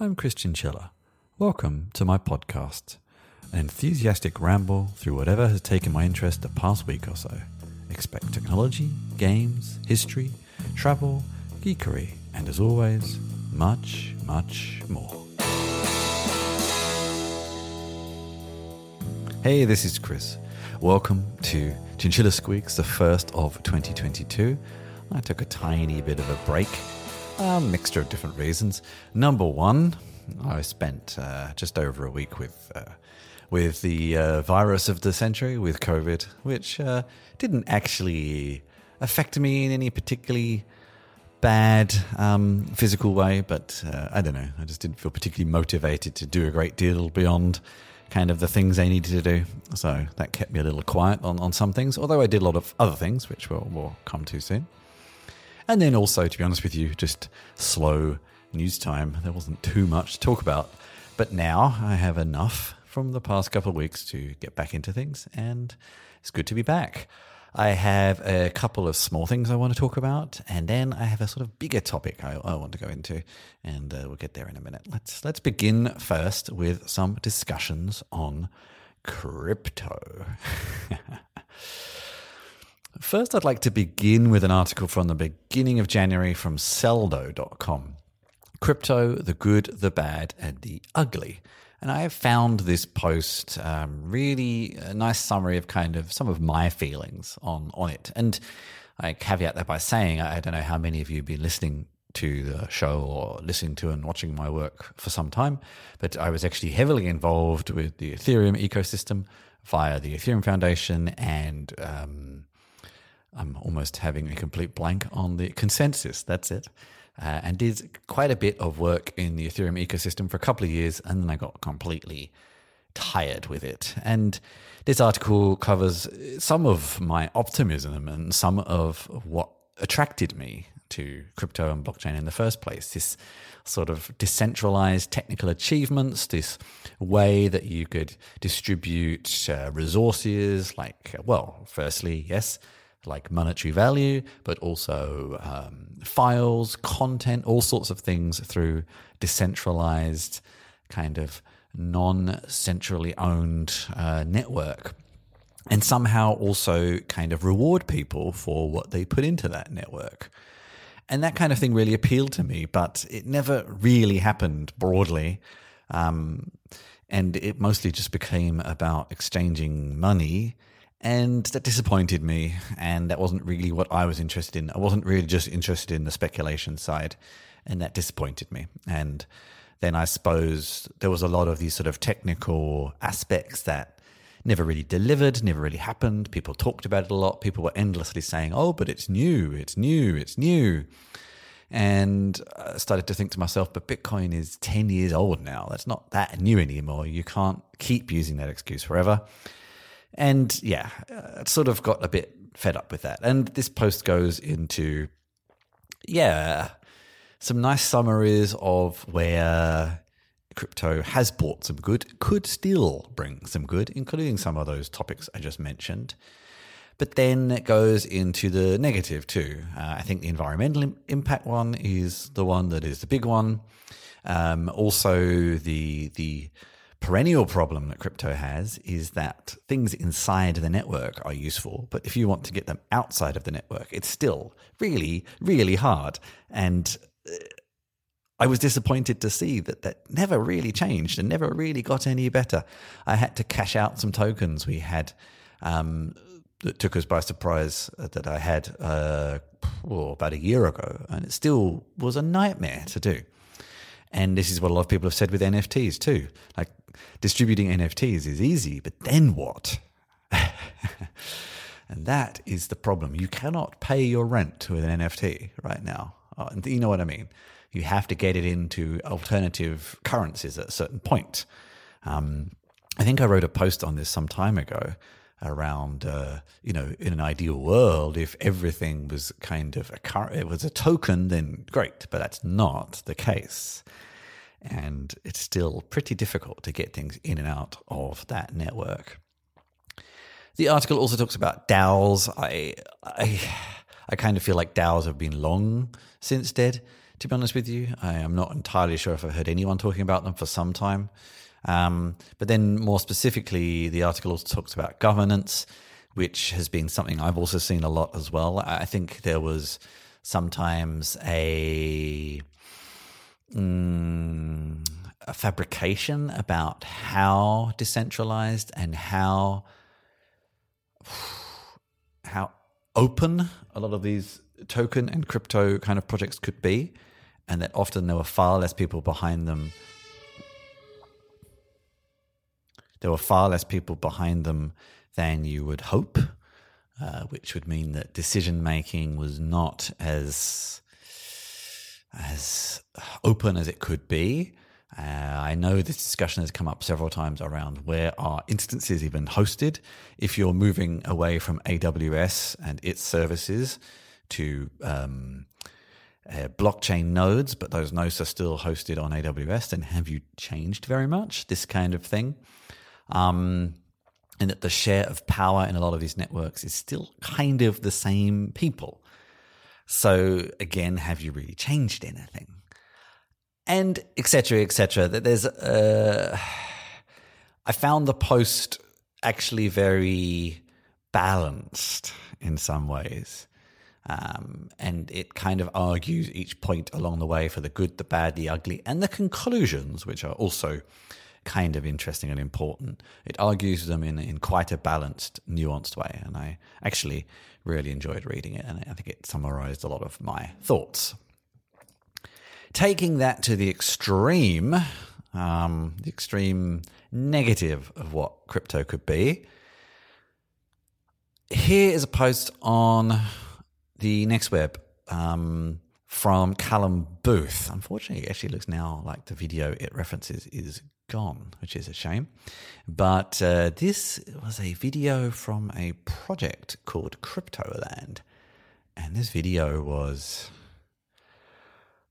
I'm Chris Chinchilla. Welcome to my podcast, an enthusiastic ramble through whatever has taken my interest the past week or so. Expect technology, games, history, travel, geekery, and as always, much, much more. Hey, this is Chris. Welcome to Chinchilla Squeaks, the first of 2022. I took a tiny bit of a break a mixture of different reasons. Number one, I spent uh, just over a week with uh, with the uh, virus of the century, with COVID, which uh, didn't actually affect me in any particularly bad um, physical way, but uh, I don't know. I just didn't feel particularly motivated to do a great deal beyond kind of the things I needed to do. So that kept me a little quiet on, on some things, although I did a lot of other things, which we'll, we'll come to soon. And then also, to be honest with you, just slow news time. There wasn't too much to talk about. But now I have enough from the past couple of weeks to get back into things, and it's good to be back. I have a couple of small things I want to talk about, and then I have a sort of bigger topic I, I want to go into, and uh, we'll get there in a minute. Let's let's begin first with some discussions on crypto. First, I'd like to begin with an article from the beginning of January from Seldo.com Crypto, the good, the bad, and the ugly. And I have found this post um, really a nice summary of kind of some of my feelings on, on it. And I caveat that by saying I don't know how many of you have been listening to the show or listening to and watching my work for some time, but I was actually heavily involved with the Ethereum ecosystem via the Ethereum Foundation and um, I'm almost having a complete blank on the ConsenSys. That's it. Uh, and did quite a bit of work in the Ethereum ecosystem for a couple of years, and then I got completely tired with it. And this article covers some of my optimism and some of what attracted me to crypto and blockchain in the first place. This sort of decentralized technical achievements, this way that you could distribute uh, resources, like, well, firstly, yes, like monetary value, but also um, files, content, all sorts of things through decentralized, kind of non centrally owned uh, network. And somehow also kind of reward people for what they put into that network. And that kind of thing really appealed to me, but it never really happened broadly. Um, and it mostly just became about exchanging money and that disappointed me. And that wasn't really what I was interested in. I wasn't really just interested in the speculation side, and that disappointed me. And then I suppose there was a lot of these sort of technical aspects that never really delivered, never really happened. People talked about it a lot. People were endlessly saying, oh, but it's new, it's new, it's new. And I started to think to myself, but Bitcoin is 10 years old now. That's not that new anymore. You can't keep using that excuse forever. And yeah, uh, sort of got a bit fed up with that. And this post goes into, yeah, some nice summaries of where crypto has brought some good, could still bring some good, including some of those topics I just mentioned. But then it goes into the negative too. Uh, I think the environmental impact one is the one that is the big one. Um, also, the the perennial problem that crypto has is that things inside the network are useful, but if you want to get them outside of the network, it's still really, really hard. And uh, I was disappointed to see that that never really changed and never really got any better. I had to cash out some tokens we had um, that took us by surprise uh, that I had uh, oh, about a year ago, and it still was a nightmare to do. And this is what a lot of people have said with NFTs too. Like distributing NFTs is easy, but then what? and that is the problem. You cannot pay your rent with an NFT right now. Uh, you know what I mean? You have to get it into alternative currencies at a certain point. Um, I think I wrote a post on this some time ago around, uh, you know, in an ideal world, if everything was kind of a car- it was a token, then great, but that's not the case and it's still pretty difficult to get things in and out of that network. The article also talks about DAOs. I, I, I kind of feel like DAOs have been long since dead. to be honest with you. I am not entirely sure if I've heard anyone talking about them for some time. Um, but then, more specifically, the article also talks about governance, which has been something I've also seen a lot as well. I think there was sometimes a, mm, a fabrication about how decentralized and how how open a lot of these token and crypto kind of projects could be, and that often there were far less people behind them. There were far less people behind them than you would hope, uh, which would mean that decision making was not as as open as it could be. Uh, I know this discussion has come up several times around where are instances even hosted. If you're moving away from AWS and its services to um, uh, blockchain nodes, but those nodes are still hosted on AWS, then have you changed very much? This kind of thing. Um, and that the share of power in a lot of these networks is still kind of the same people. So again, have you really changed anything? and etc etc That there's uh, i found the post actually very balanced in some ways um, and it kind of argues each point along the way for the good the bad the ugly and the conclusions which are also kind of interesting and important. It argues them in, in quite a balanced nuanced way and i actually really enjoyed reading it and i think it summarized a lot of my thoughts. Taking that to the extreme, um, the extreme negative of what crypto could be, here is a post on the next web um, from Callum Booth. Unfortunately, it actually looks now like the video it references is gone, which is a shame. But uh, this was a video from a project called Cryptoland. And this video was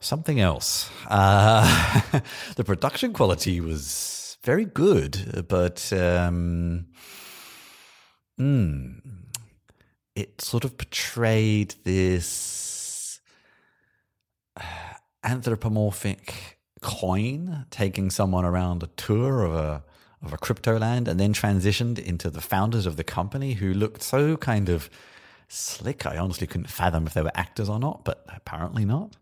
something else. Uh, the production quality was very good, but um, mm, it sort of portrayed this anthropomorphic coin taking someone around a tour of a of a crypto land and then transitioned into the founders of the company who looked so kind of slick. I honestly couldn't fathom if they were actors or not, but apparently not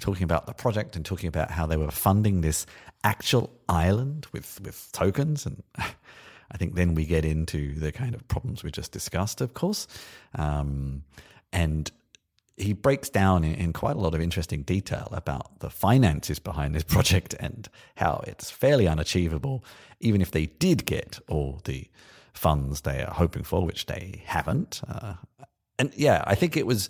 talking about the project and talking about how they were funding this actual island with, with tokens. And I think then we get into the kind of problems we just discussed, of course. Um, and he breaks down in, in, quite a lot of interesting detail about the finances behind this project and how it's fairly unachievable, even if they did get all the funds they are hoping for, which they haven't. Uh, and yeah, I think it was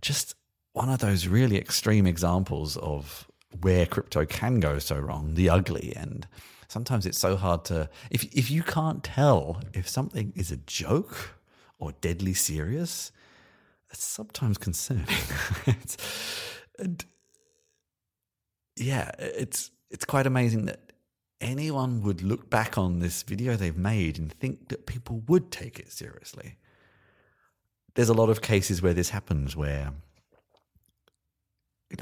just one of those really extreme examples of where crypto can go so wrong, the ugly. And sometimes it's so hard to, if, if you can't tell if something is a joke or deadly serious, sometimes concerning. it's, and yeah, it's, it's quite amazing that anyone would look back on this video they've made and think that people would take it seriously. There's a lot of cases where this happens where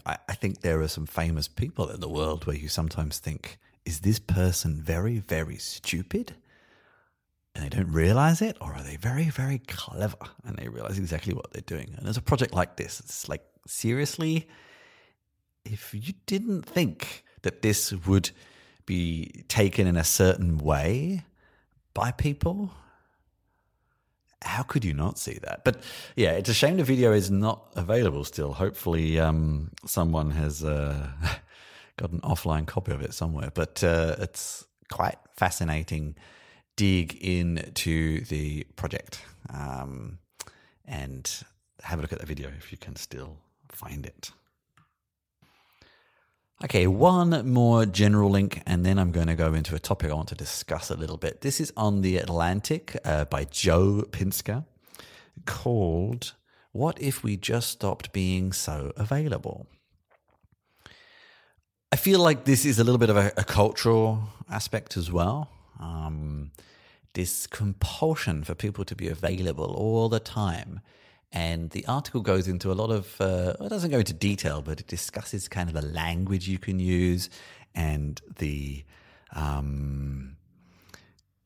I, I think there are some famous people in the world where you sometimes think, is this person very, very stupid? And they don't realize it, or are they very, very clever and they realize exactly what they're doing? And there's a project like this, it's like, seriously, if you didn't think that this would be taken in a certain way by people, how could you not see that? But yeah, it's a shame the video is not available still. Hopefully, um, someone has uh, got an offline copy of it somewhere. But uh, it's quite fascinating dig into the project um, and have a look at the video if you can still find it. Okay, one more general link, and then I'm going to go into a topic I want to discuss a little bit. This is on The Atlantic uh, by Joe Pinsker called What If We Just Stopped Being So Available? I feel like this is a little bit of a, a cultural aspect as well. Um, this compulsion for people to be available all the time And the article goes into a lot of, uh, it doesn't go into detail, but it discusses kind of the language you can use and the, um,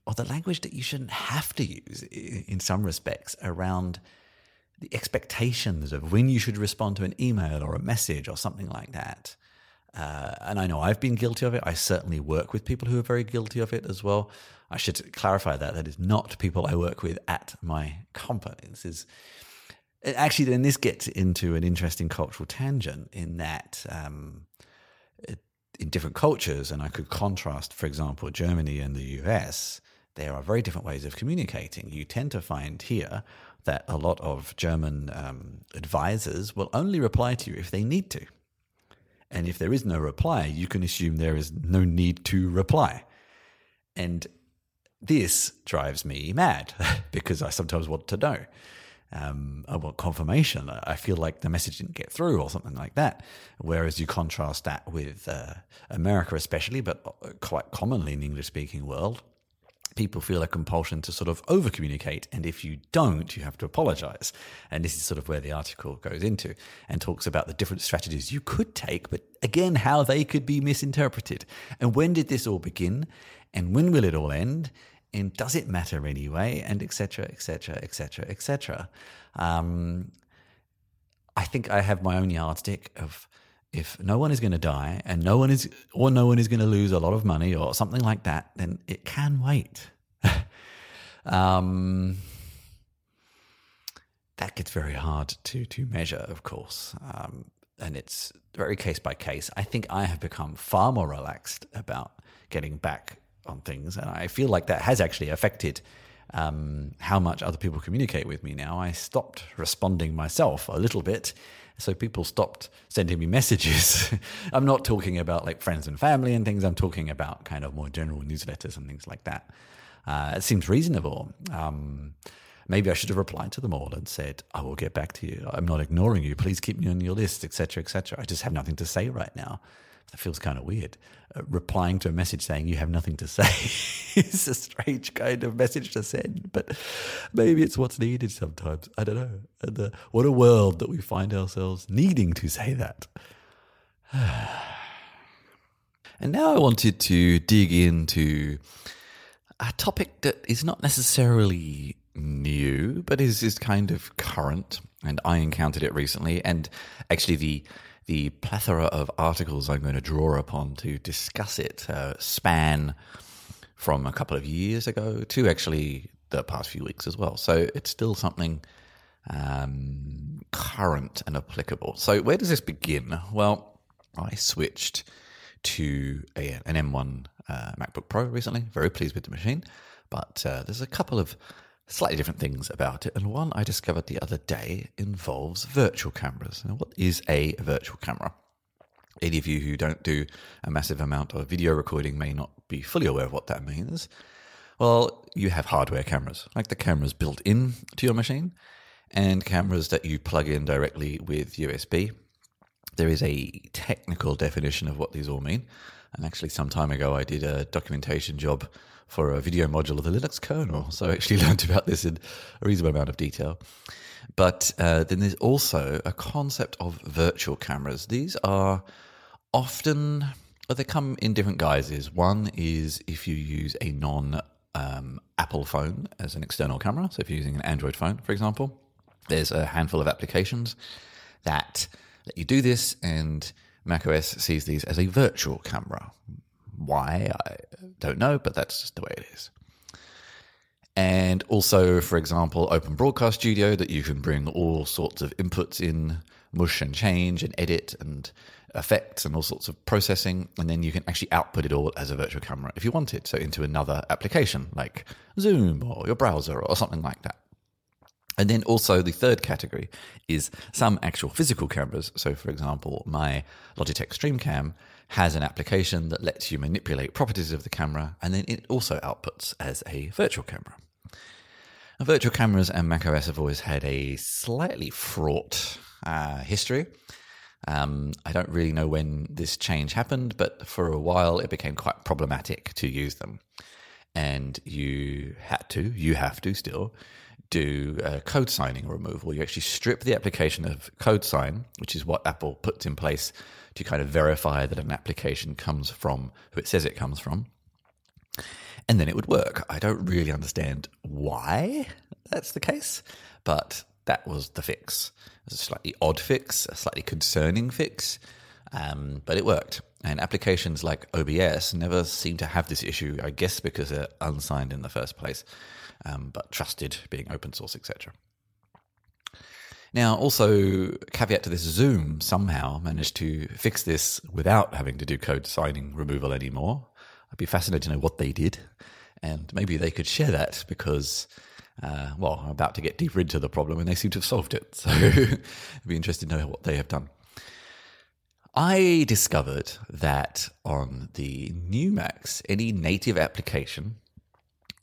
or the language that you shouldn't have to use in some respects around the expectations of when you should respond to an email or a message or something like that. Uh, and I know I've been guilty of it. I certainly work with people who are very guilty of it as well. I should clarify that that is not people I work with at my company. This is actually then this gets into an interesting cultural tangent in that um, in different cultures, and I could contrast, for example, Germany and the US. There are very different ways of communicating. You tend to find here that a lot of German um, advisors will only reply to you if they need to. And if there is no reply, you can assume there is no need to reply. And this drives me mad because I sometimes want to know. Um, I want confirmation. I feel like the message didn't get through or something like that. Whereas you contrast that with uh, America, especially, but quite commonly in the English speaking world, people feel a compulsion to sort of over communicate. And if you don't, you have to apologize. And this is sort of where the article goes into and talks about the different strategies you could take, but again, how they could be misinterpreted. And when did this all begin? And when will it all end? And does it matter anyway? And etc. etc. etc. etc. I think I have my own yardstick of if no one is going to die and no one is or no one is going to lose a lot of money or something like that then it can wait. Um, that gets very hard to to measure of course. Um, and it's very case by case. I think i have become far more relaxed about getting back on things and i feel like that has actually affected um, how much other people communicate with me now. I stopped responding myself a little bit so people stopped sending me messages. I'm not talking about like friends and family and things. I'm talking about kind of more general newsletters and things like that. Uh, it seems reasonable. Um, maybe I should have replied to them all and said, "I will get back to you. I'm not ignoring you. Please keep me on your list, etc., etc." I just have nothing to say right now. That feels kind of weird. Uh, replying to a message saying you have nothing to say is a strange kind of message to send, but maybe it's what's needed sometimes. I don't know. And uh, what a world that we find ourselves needing to say that. and now I wanted to dig into a topic that is not necessarily new, but is, is kind of current. And I encountered it recently. And actually, the the plethora of articles I'm going to draw upon to discuss it uh, span from a couple of years ago to actually the past few weeks as well. So it's still something um, current and applicable. So where does this begin? Well, I switched to a, an M1 uh, MacBook Pro recently. Very pleased with the machine, but uh, there's a couple of slightly different things about it. And one I discovered the other day involves virtual cameras. Now, what is a virtual camera? Any of you who don't do a massive amount of video recording may not be fully aware of what that means. Well, you have hardware cameras, like the cameras built in to your machine, and cameras that you plug in directly with USB. There is a technical definition of what these all mean. And actually, some time ago, I did a documentation job for a video module of the Linux kernel. So I actually learned about this in a reasonable amount of detail. But uh, then there's also a concept of virtual cameras. These are often, well, they come in different guises. One is if you use a non um, Apple phone as an external camera. So if you're using an Android phone, for example, there's a handful of applications that let you do this, and macOS sees these as a virtual camera. Why? I don't know, but that's just the way it is. And also, for example, Open Broadcast Studio that you can bring all sorts of inputs in, mush and change and edit and effects and all sorts of processing. And then you can actually output it all as a virtual camera if you want it. So into another application like Zoom or your browser or something like that. And then also the third category is some actual physical cameras. So, for example, my Logitech StreamCam has an application that lets you manipulate properties of the camera, and then it also outputs as a virtual camera. Now, virtual cameras and macOS have always had a slightly fraught uh, history. Um, I don't really know when this change happened, but for a while it became quite problematic to use them. And you had to, you have to still do code signing removal. You actually strip the application of code sign, which is what Apple puts in place to kind of verify that an application comes from who it says it comes from. And then it would work. I don't really understand why that's the case, but that was the fix. It was a slightly odd fix, a slightly concerning fix, um, but it worked. And applications like OBS never seem to have this issue, I guess because they're unsigned in the first place, um, but trusted, being open source, etc. Now, also, caveat to this Zoom somehow managed to fix this without having to do code signing removal anymore. I'd be fascinated to know what they did, and maybe they could share that because, uh, well, I'm about to get deeper into the problem and they seem to have solved it. So I'd be interested to know what they have done. I discovered that on the new Macs, any native application,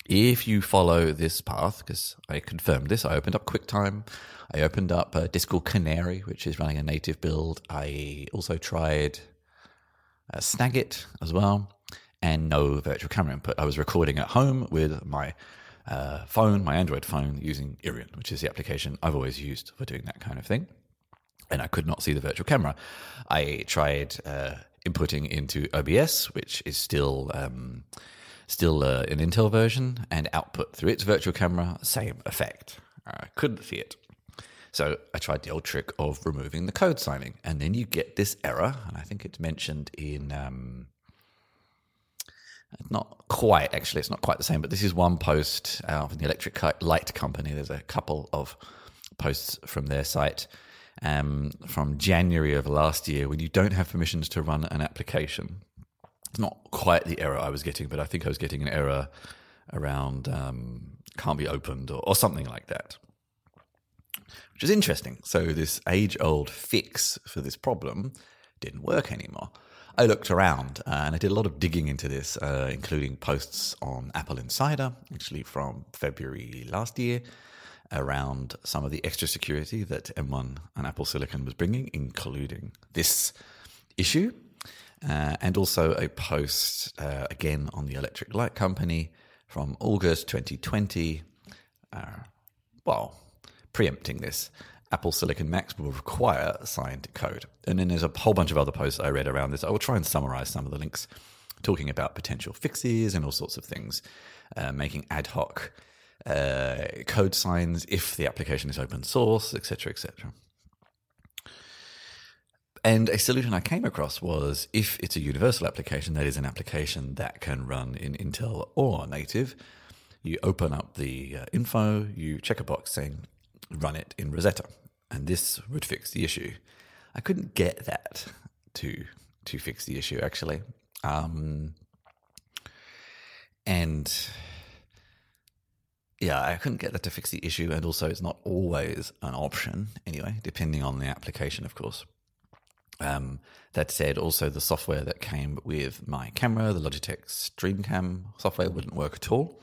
if you follow this path, because I confirmed this, I opened up QuickTime, I opened up a Discord Canary, which is running a native build. I also tried uh, Snagit as well, and no virtual camera input. I was recording at home with my uh, phone, my Android phone, using Iriun, which is the application I've always used for doing that kind of thing and I could not see the virtual camera. I tried uh, inputting into OBS, which is still um, still uh, an Intel version, and output through its virtual camera, same effect. I couldn't see it. So I tried the old trick of removing the code signing, and then you get this error, and I think it's mentioned in. Um, not quite, actually, it's not quite the same, but this is one post uh, from the Eclectic Light Company. There's a couple of posts from their site um, from January of last year when you don't have permissions to run an application. Not quite the error I was getting, but I think I was getting an error around um, can't be opened or, or something like that, which is interesting. So, this age old fix for this problem didn't work anymore. I looked around uh, and I did a lot of digging into this, uh, including posts on Apple Insider, actually from February last year, around some of the extra security that M1 and Apple Silicon was bringing, including this issue. Uh, and also a post uh, again on the Eclectic Light Company from August 2020. Uh, well, preempting this, Apple Silicon Macs will require signed code. And then there's a whole bunch of other posts I read around this. I will try and summarize some of the links talking about potential fixes and all sorts of things, uh, making ad hoc uh, code signs if the application is open source, etc., etc. And a solution I came across was if it's a universal application, that is an application that can run in Intel or native, you open up the uh, info, you check a box saying run it in Rosetta, and this would fix the issue. I couldn't get that to to fix the issue actually, um, and yeah, I couldn't get that to fix the issue, and also it's not always an option anyway, depending on the application, of course. Um, that said, also the software that came with my camera, the Logitech StreamCam software, wouldn't work at all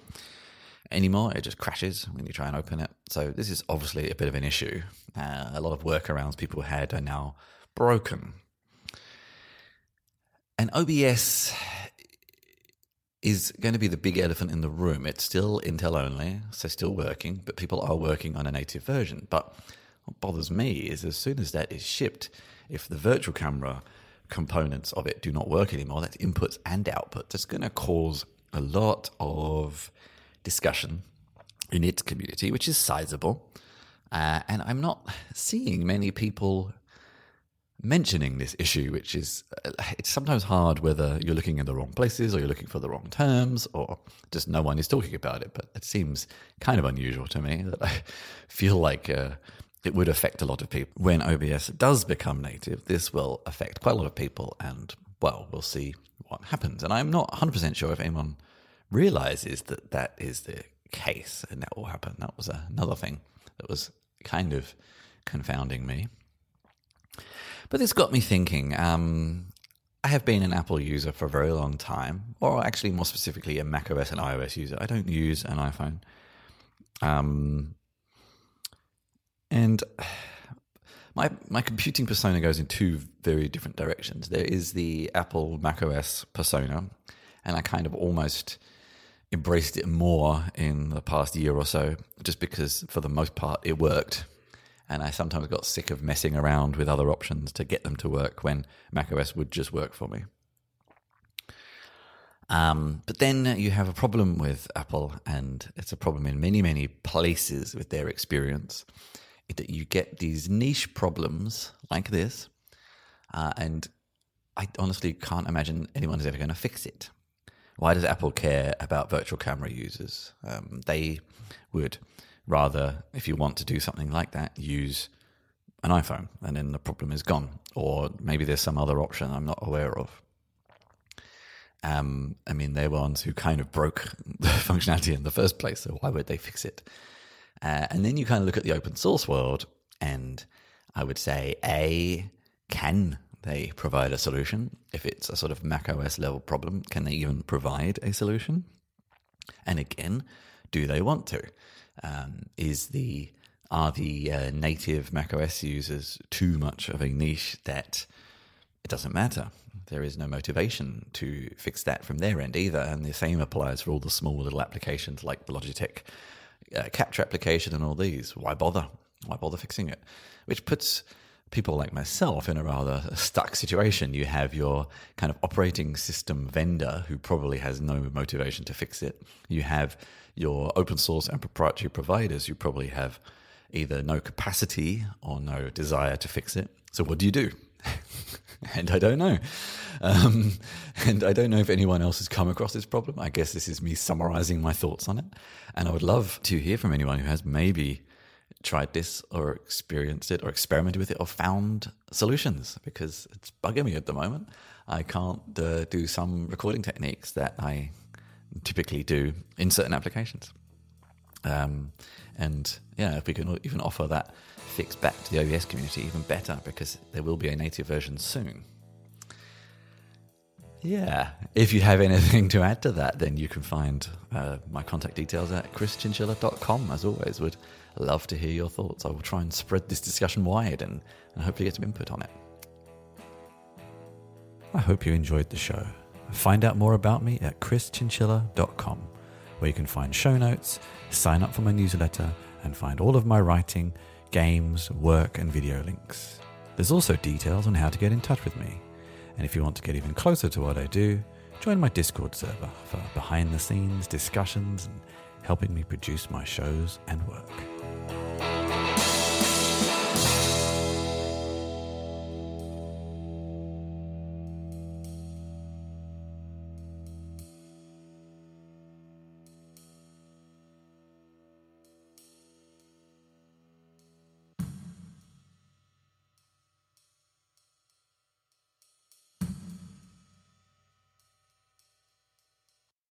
anymore. It just crashes when you try and open it. So this is obviously a bit of an issue. Uh, a lot of workarounds people had are now broken. And OBS is going to be the big elephant in the room. It's still Intel only, so still working, but people are working on a native version. But what bothers me is as soon as that is shipped, if the virtual camera components of it do not work anymore, that's inputs and outputs, that's going to cause a lot of discussion in its community, which is sizable. Uh, and I'm not seeing many people mentioning this issue, which is uh, it's sometimes hard whether you're looking in the wrong places or you're looking for the wrong terms or just no one is talking about it. But it seems kind of unusual to me that I feel like uh, it would affect a lot of people. When OBS does become native, this will affect quite a lot of people, and well, we'll see what happens. And I'm not 100% sure if anyone realizes that that is the case and that will happen. That was another thing that was kind of confounding me. But this got me thinking. Um, I have been an Apple user for a very long time, or actually, more specifically, a Mac OS and iOS user. I don't use an iPhone. Um, and my my computing persona goes in two very different directions. There is the Apple macOS persona, and I kind of almost embraced it more in the past year or so, just because for the most part it worked. And I sometimes got sick of messing around with other options to get them to work when macOS would just work for me. Um, but then you have a problem with Apple, and it's a problem in many, many places with their experience, that you get these niche problems like this, uh, and I honestly can't imagine anyone is ever going to fix it. Why does Apple care about virtual camera users? Um, they would rather, if you want to do something like that, use an iPhone, and then the problem is gone. Or maybe there's some other option I'm not aware of. Um, I mean, they're ones who kind of broke the functionality in the first place, so why would they fix it? Uh, and then you kind of look at the open source world, and I would say, A, can they provide a solution? If it's a sort of Mac OS level problem, can they even provide a solution? And again, do they want to? Um, is the are the uh, native macOS users too much of a niche that it doesn't matter? there is no motivation to fix that from their end either. And the same applies for all the small little applications like Logitech uh, capture application and all these. Why bother? Why bother fixing it? Which puts people like myself in a rather stuck situation. You have your kind of operating system vendor who probably has no motivation to fix it. You have your open source and proprietary providers who probably have either no capacity or no desire to fix it. So, what do you do? and I don't know. Um, and I don't know if anyone else has come across this problem. I guess this is me summarizing my thoughts on it. And I would love to hear from anyone who has maybe tried this or experienced it or experimented with it or found solutions because it's bugging me at the moment. I can't uh, do some recording techniques that I typically do in certain applications. Um, and yeah, if we can even offer that fix back to the OBS community, even better because there will be a native version soon. Yeah, if you have anything to add to that, then you can find uh, my contact details at chrischinchilla.com. As always, would love to hear your thoughts. I will try and spread this discussion wide and, and hopefully get some input on it. I hope you enjoyed the show. Find out more about me at chrischinchilla.com, where you can find show notes, sign up for my newsletter, and find all of my writing games, work, and video links. There's also details on how to get in touch with me. And if you want to get even closer to what I do, join my Discord server for behind the scenes discussions and helping me produce my shows and work.